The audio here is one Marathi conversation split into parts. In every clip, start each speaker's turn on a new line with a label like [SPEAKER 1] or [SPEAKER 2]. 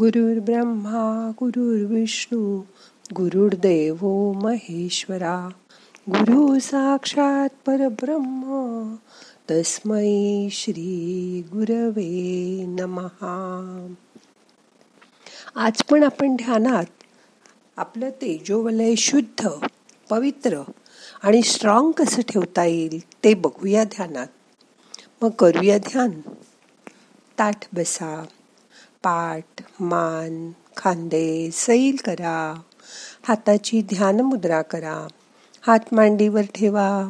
[SPEAKER 1] गुरुर्ब्रह्मा गुरुर्विष्णू गुरुर्देव महेश्वरा। गुरु साक्षात परब्रह्म तस्मै श्री गुरवे नमहा। आज पण आपण ध्यानात आपलं तेजोवलय शुद्ध पवित्र आणि स्ट्रॉंग कसं ठेवता येईल ते बघूया ध्यानात. मग करूया ध्यान. ताठ बसा. पाठ मान खांदे सैल करा. हाताची ध्यान मुद्रा करा. हात मांडीवर ठेवा.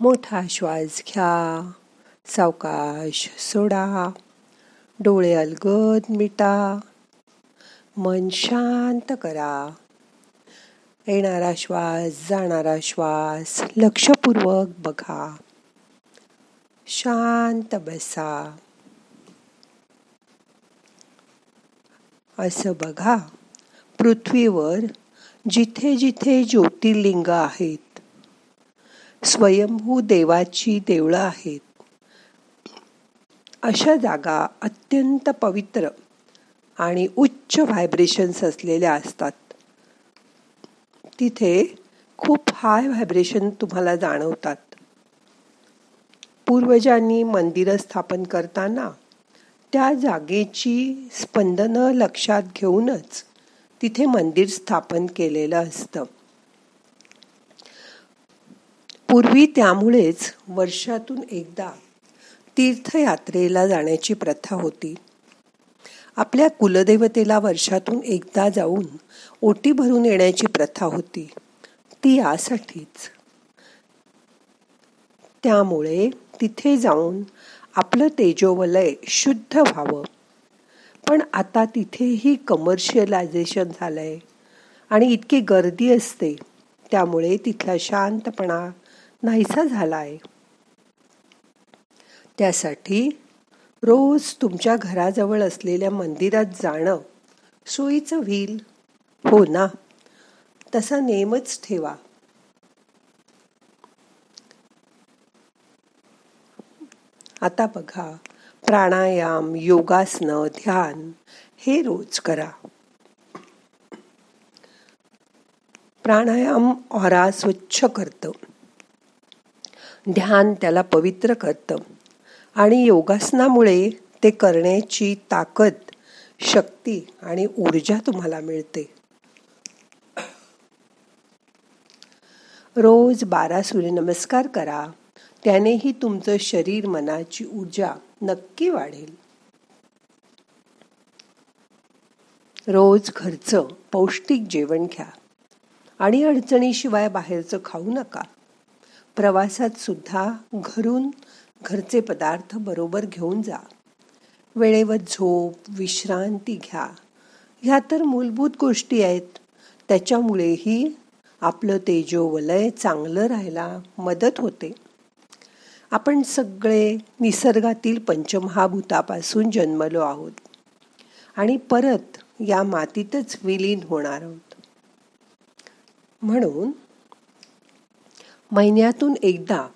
[SPEAKER 1] मोठा श्वास घ्या. सावकाश सोडा. डोळे अलगद मिटा. मन शांत करा. येणारा श्वास जाणारा श्वास लक्षपूर्वक बघा. शांत बसा. असं बघा. पृथ्वीवर जिथे जिथे ज्योतिर्लिंग आहेत स्वयंभू देवाची देवळं आहेत. अशा जागा अत्यंत पवित्र आणि उच्च व्हायब्रेशन्स असलेल्या असतात. तिथे खूप हाय व्हायब्रेशन तुम्हाला जाणवतात. पूर्वजांनी मंदिरं स्थापन करताना त्या जागेची स्पंदनं लक्षात घेऊनच तिथे मंदिर स्थापन केलेलं असतं. पूर्वी त्यामुळेच वर्षातून एकदा तीर्थयात्रेला जाण्याची प्रथा होती. आपल्या कुलदेवतेला वर्षातून एकदा जाऊन ओटी भरून येण्याची प्रथा होती. ती यासाठीच. त्यामुळे तिथे जाऊन आपलं तेजोवलय शुद्ध व्हावं. पण आता तिथेही कमर्शियलायझेशन झालंय. आणि इतकी गर्दी असते त्यामुळे तिथला शांतपणा नाहीसा झाला आहे त्यासाठी रोज तुमच्या घराजवळ असलेल्या मंदिरात जाणं सोयीचं होईल. हो ना. तसा नेमच ठेवा. आता बघा. प्राणायाम योगासनं ध्यान हे रोज करा. प्राणायाम ऑरा स्वच्छ करतं. ध्यान त्याला पवित्र करतं. आणि योगासनामुळे ते करण्याची ताकद शक्ती आणि ऊर्जा तुम्हाला मिळते. रोज बारा सूर्यनमस्कार करा. त्यानेही तुमचं शरीर मनाची ऊर्जा नक्की वाढेल. रोज घरचं पौष्टिक जेवण घ्या आणि अडचणीशिवाय बाहेरचं खाऊ नका. प्रवासात सुद्धा घरून घरचे पदार्थ बरोबर घेऊन जा. वेळेवर झोप विश्रांती घ्या. ह्या तर मूलभूत गोष्टी आहेत. त्याच्यामुळेही आपलं तेजोवलय चांगलं राहायला मदत होते. आपण सगळे निसर्गातील पंचमहाभूतापासून जन्मलो आहोत. आणि परत या मातीतच विलीन होणार आहोत. म्हणून महिन्यातून एकदा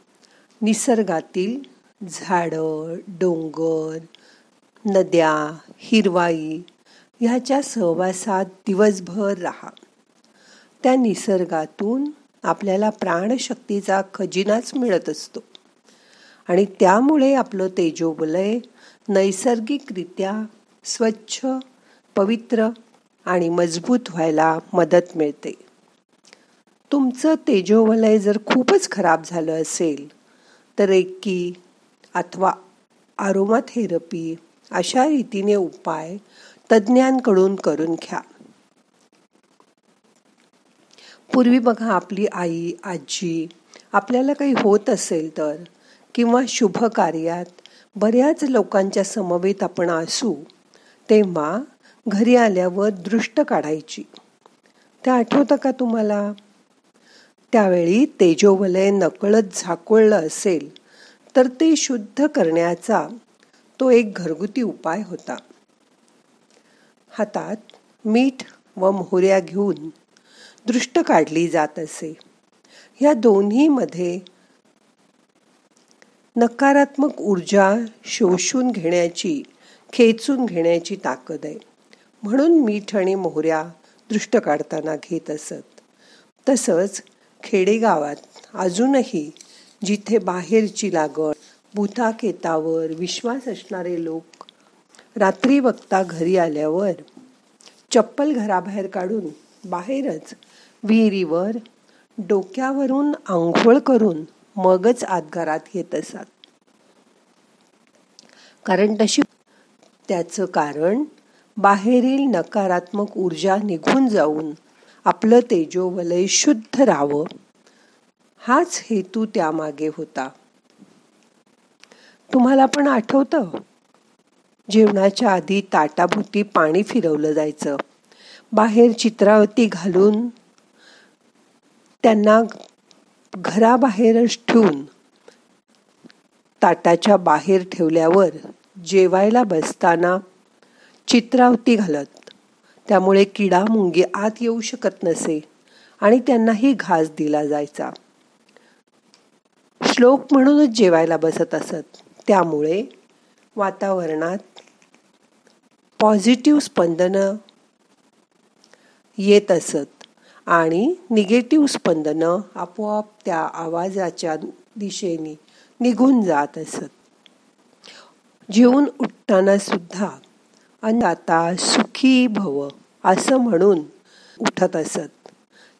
[SPEAKER 1] निसर्गातील झाडं डोंगर नद्या हिरवाई ह्याच्या सहवासात दिवसभर राहा. त्या निसर्गातून आपल्याला प्राणशक्तीचा खजिनाच मिळत असतो. आणि त्यामुळे आपलं तेजोबलय नैसर्गिकरित्या स्वच्छ पवित्र आणि मजबूत व्हायला मदत मिळते. तुमचं तेजोवलय जर खूपच खराब झालं असेल तर एकी अथवा आरोमा थेरपी अशा रीतीने उपाय तज्ज्ञांकडून करून घ्या. पूर्वी बघा आपली आई आजी आपल्याला काही होत असेल तर किंवा शुभ कार्यात बऱ्याच लोकांच्या समवेत आपण असू तेव्हा घरी आल्यावर दृष्ट काढायची. ते आठवतं का तुम्हाला? त्यावेळी तेजोवलय नकळत झाकोळलं असेल तर ते शुद्ध करण्याचा तो एक घरगुती उपाय होता. हातात मीठ व मोहऱ्या घेऊन दृष्ट काढली जात असे. या दोन्हीमध्ये नकारात्मक ऊर्जा शोषून घेण्याची खेचून घेण्याची ताकद आहे. म्हणून मीठ आणि मोहऱ्या दृष्ट काढताना घेत असत. तसंच खेडेगावात अजूनही जिथे बाहेरची लागण भूताकेतावर विश्वास असणारे लोक रात्री वक्ता घरी आल्यावर चप्पल घराबाहेर काढून बाहेरच विहिरीवर डोक्यावरून आंघोळ करून मगच आत घरात येत असत. कारण तशी त्याचं कारण बाहेरील नकारात्मक ऊर्जा निघून जाऊन आपलं तेजोवलय शुद्ध राहावं हाच हेतू त्यामागे होता. तुम्हाला पण आठवतं? जेवणाच्या आधी ताटाभोवती पाणी फिरवलं जायचं. बाहेर चित्रावती घालून त्यांना घराबाहेरच ठेवून ताटाच्या बाहेर ठेवल्यावर जेवायला बसताना चित्रावती घालत. त्यामुळे किडा मुंगी आत येऊ शकत नसे आणि त्यांनाही घास दिला जायचा. श्लोक म्हणूनच जेवायला बसत असत. त्यामुळे वातावरणात पॉझिटिव्ह स्पंदनं येत असत. आणि निगेटिव्ह स्पंदनं आपोआप त्या आवाजाच्या दिशेने निघून जात असत. जेवून उठताना सुद्धा अन्नदाता सुखी भव असं म्हणून उठत असत.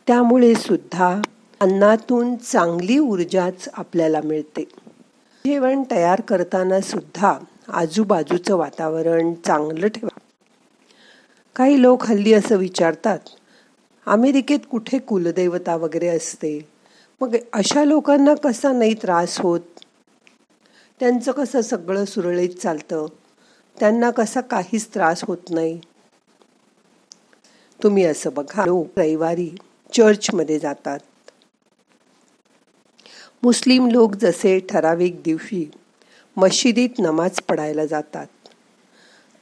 [SPEAKER 1] त्यामुळे सुद्धा अन्नातून चांगली ऊर्जाच आपल्याला मिळते. जेवण तयार करताना सुद्धा आजूबाजूचं वातावरण चांगलं ठेवा. काही लोक हल्ली असं विचारतात अमेरिकेत कुठे कुलदेवता वगैरे असते? मग अशा लोकांना कसा नाही त्रास होत? त्यांचं कसं सगळं सुरळीत चालतं? त्यांना कसा काहीच त्रास होत नाही? तुम्ही असं बघा. लोक रविवारी चर्चमध्ये जातात. मुस्लिम लोक जसे ठराविक दिवशी मशिदीत नमाज पडायला जातात.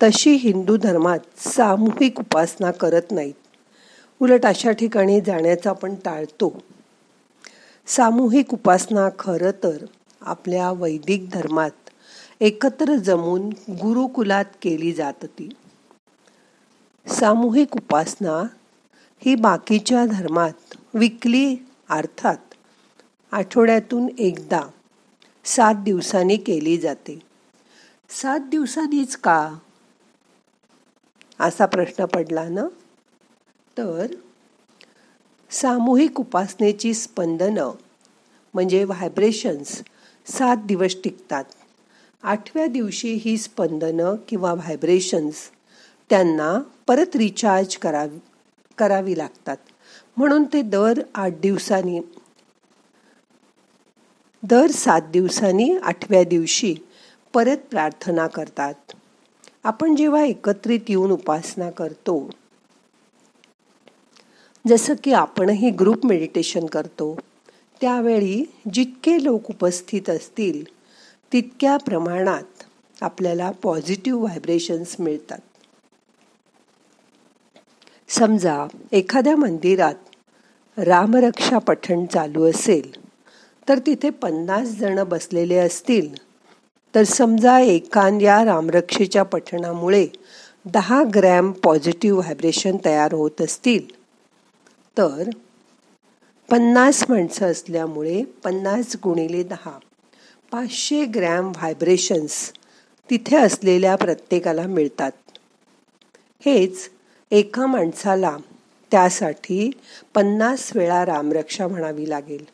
[SPEAKER 1] तशी हिंदू धर्मात सामूहिक उपासना करत नाहीत. उलट अशा ठिकाणी जाण्याचा आपण टाळतो. सामूहिक उपासना खरं तर आपल्या वैदिक धर्मात एकत्र जमून गुरुकुलात केली जात होती सामूहिक उपासना ही बाकीच्या धर्मात विकली अर्थात आठवड्यातून एकदा सात दिवसांनी केली जाते. सात दिवसांनीच का? असा प्रश्न पडला ना? तर सामूहिक उपासनेची स्पंदनं म्हणजे व्हायब्रेशन्स सात दिवस टिकतात. आठव्या दिवशी ही स्पंदनं किंवा व्हायब्रेशन्स त्यांना परत रिचार्ज करा करावी लागतात. म्हणून ते दर आठ दिवसांनी दर सात दिवसांनी आठव्या दिवशी परत प्रार्थना करतात. आपण जेव्हा एकत्रित येऊन उपासना करतो जसं की आपणही ग्रुप मेडिटेशन करतो त्यावेळी जितके लोक उपस्थित असतील तितक्या प्रमाणात आपल्याला पॉझिटिव्ह व्हायब्रेशन्स मिळतात. समजा एखाद्या मंदिरात रामरक्षा पठण चालू असेल तर तिथे पन्नास जण बसलेले असतील. तर समजा एखाद्या रामरक्षेच्या पठणामुळे दहा ग्रॅम पॉझिटिव्ह व्हायब्रेशन तयार होत असतील. तर पन्नास माणसं असल्यामुळे पन्नास गुणिले दहा. पाचशे ग्रॅम व्हायब्रेशन्स तिथे असलेल्या प्रत्येकाला मिळतात. हेच एका माणसाला त्यासाठी पन्नास वेळा रामरक्षा म्हणावी लागेल.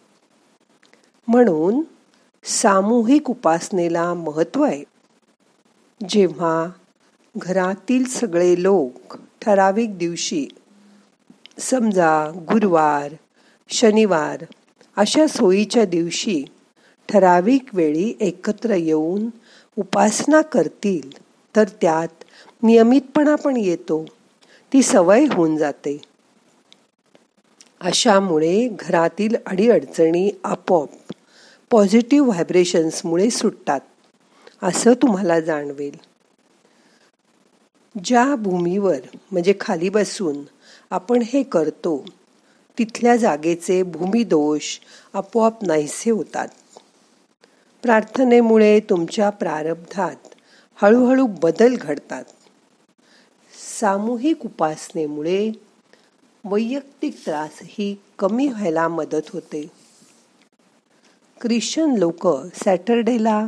[SPEAKER 1] म्हणून सामूहिक उपासनेला महत्त्व आहे. जेव्हा घरातील सगळे लोक ठराविक दिवशी समजा गुरुवार शनिवार अशा सोयीच्या दिवशी ठराविक वेळी एकत्र येऊन उपासना करतील तर त्यात नियमितपणा पण येतो. ती सवय होऊन जाते. अशामुळे घरातील अडीअडचणी आपोआप पॉझिटिव्ह व्हायब्रेशन्समुळे सुटतात असं तुम्हाला जाणवेल. ज्या भूमीवर म्हणजे खाली बसून आपण हे करतो तिथल्या जागेचे भूमिदोष आपोआप नाहीसे होतात. प्रार्थनेमुळे तुमच्या प्रारब्धात हळूहळू बदल घडतात. सामूहिक उपासनेमुळे वैयक्तिक त्रासही कमी व्हायला मदत होते. ख्रिश्चन लोक सॅटरडेला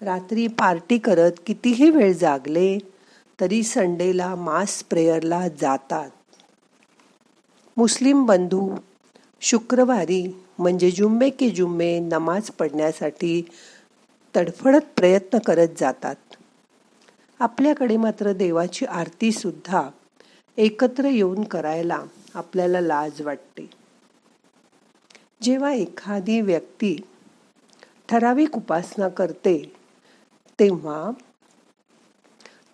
[SPEAKER 1] रात्री पार्टी करत कितीही वेळ जागले तरी संडेला मास प्रेयरला जातात. मुस्लिम बंधू शुक्रवारी म्हणजे जुम्मे के जुम्मे नमाज पडण्यासाठी तडफडत प्रयत्न करत जातात. आपल्याकडे मात्र देवाची आरतीसुद्धा एकत्र येऊन करायला आपल्याला लाज वाटते. जेव्हा एखादी व्यक्ती ठराविक उपासना करते तेव्हा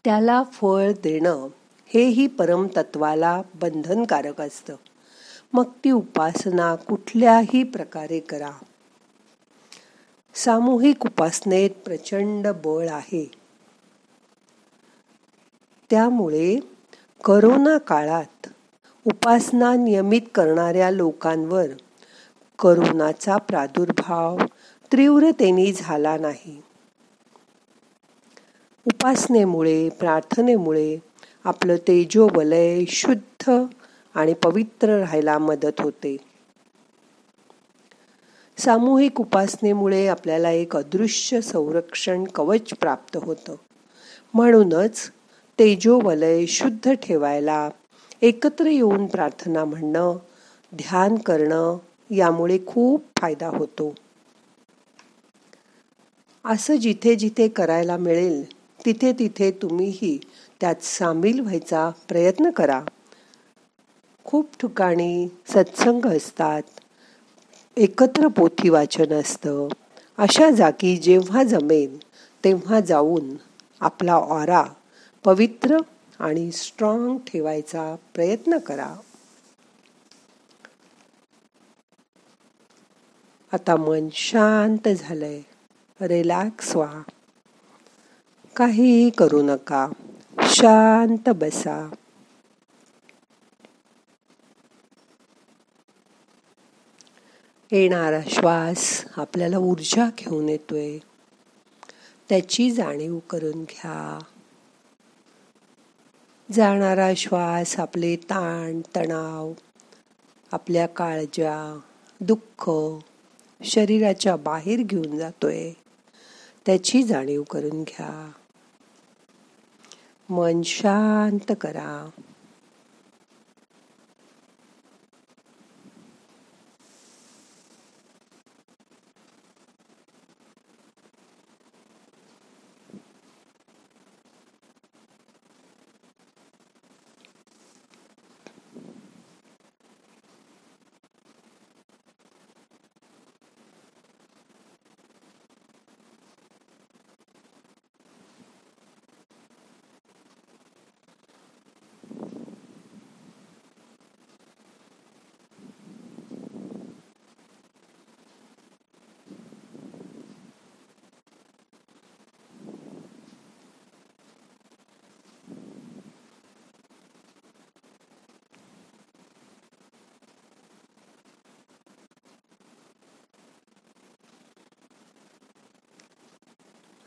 [SPEAKER 1] त्याला फळ देणं हेही परमतत्वाला बंधनकारक असतं. मग ती उपासना कुठल्याही प्रकारे करा. सामूहिक उपासनेत प्रचंड बळ आहे. त्यामुळे करोना काळात उपासना नियमित करणाऱ्या लोकांवर करोनाचा प्रादुर्भाव तीव्रतेने झाला नाही. उपासनेमुळे प्रार्थनेमुळे आपलं तेजोवलय शुद्ध आणि पवित्र राहायला मदत होते. सामूहिक उपासनेमुळे आपल्याला एक अदृश्य संरक्षण कवच प्राप्त होतं. म्हणूनच तेजोवलय शुद्ध ठेवायला एकत्र येऊन प्रार्थना म्हणणं ध्यान करणं यामुळे खूप फायदा होतो. असं जिथे जिथे करायला मिळेल तिथे तिथे तुम्हीही त्यात सामील व्हायचा प्रयत्न करा. खूप ठिकाणी सत्संग असतात. एकत्र पोथी वाचन असतं. अशा जागी जेव्हा जमेन तेव्हा जाऊन आपला ऑरा पवित्र आणि स्ट्रॉंग ठेवायचा प्रयत्न करा. आता मन शांत झालंय. रिलॅक्स व्हा. काहीही करू नका. शांत बसा. येणारा श्वास आपल्याला ऊर्जा घेऊन येतोय. त्याची जाणीव करून घ्या. जाणारा श्वास आपले ताण तणाव आपल्या काळजा दुःख शरीराच्या बाहेर घेऊन जातोय. त्याची जाणीव करून घ्या. मन शांत करा.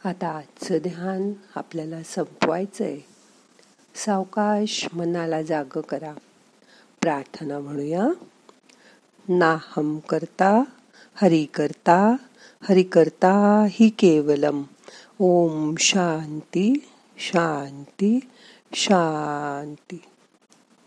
[SPEAKER 1] आता आजचं ध्यान आपल्याला संपवायचं आहे सावकाश मनाला जाग करा. प्रार्थना म्हणूया. नाहम करता हरि करता हरि करता हि केवलम. ओम शांती शांती शांती.